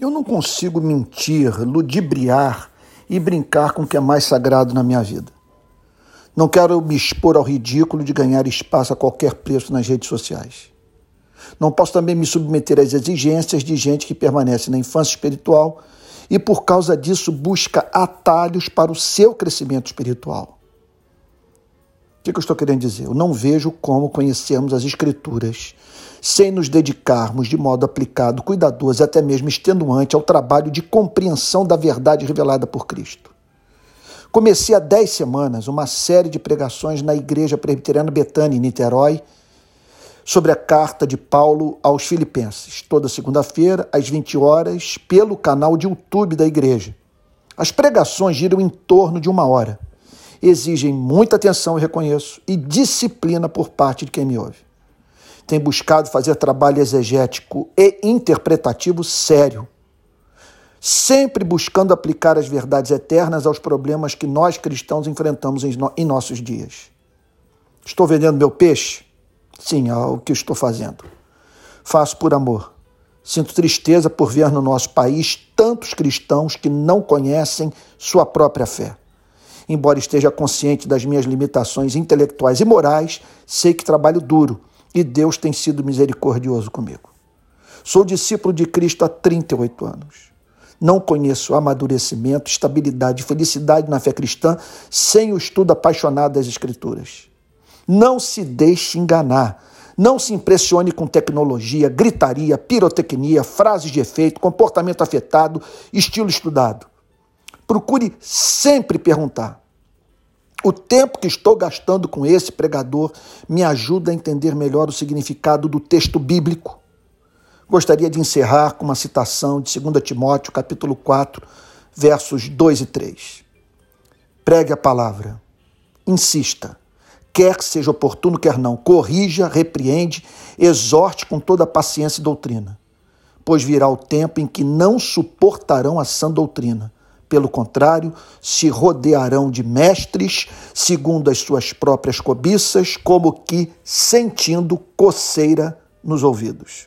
Eu não consigo mentir, ludibriar e brincar com o que é mais sagrado na minha vida. Não quero me expor ao ridículo de ganhar espaço a qualquer preço nas redes sociais. Não posso também me submeter às exigências de gente que permanece na infância espiritual e, por causa disso, busca atalhos para o seu crescimento espiritual. O que eu estou querendo dizer? Eu não vejo como conhecermos as Escrituras sem nos dedicarmos de modo aplicado, cuidadoso e até mesmo extenuante ao trabalho de compreensão da verdade revelada por Cristo. Comecei há dez semanas uma série de pregações na Igreja Presbiteriana Betânia, em Niterói, sobre a carta de Paulo aos Filipenses, toda segunda-feira, às 20 horas, pelo canal de YouTube da igreja. As pregações giram em torno de uma hora. Exigem muita atenção, eu reconheço, e disciplina por parte de quem me ouve tem buscado fazer trabalho exegético e interpretativo sério, sempre buscando aplicar as verdades eternas aos problemas que nós cristãos enfrentamos em nossos dias. Estou vendendo meu peixe? Sim, é o que estou fazendo. Faço por amor. Sinto tristeza por ver no nosso país tantos cristãos que não conhecem sua própria fé. Embora esteja consciente das minhas limitações intelectuais e morais, sei que trabalho duro e Deus tem sido misericordioso comigo. Sou discípulo de Cristo há 38 anos. Não conheço amadurecimento, estabilidade felicidade na fé cristã sem o estudo apaixonado das Escrituras. Não se deixe enganar. Não se impressione com tecnologia, gritaria, pirotecnia, frases de efeito, comportamento afetado, estilo estudado. Procure sempre perguntar: o tempo que estou gastando com esse pregador me ajuda a entender melhor o significado do texto bíblico. Gostaria de encerrar com uma citação de 2 Timóteo, capítulo 4, versos 2 e 3. Pregue a palavra, insista, quer que seja oportuno, quer não, corrija, repreende, exorte com toda paciência e doutrina, pois virá o tempo em que não suportarão a sã doutrina pelo contrário, se rodearão de mestres, segundo as suas próprias cobiças, como que sentindo coceira nos ouvidos.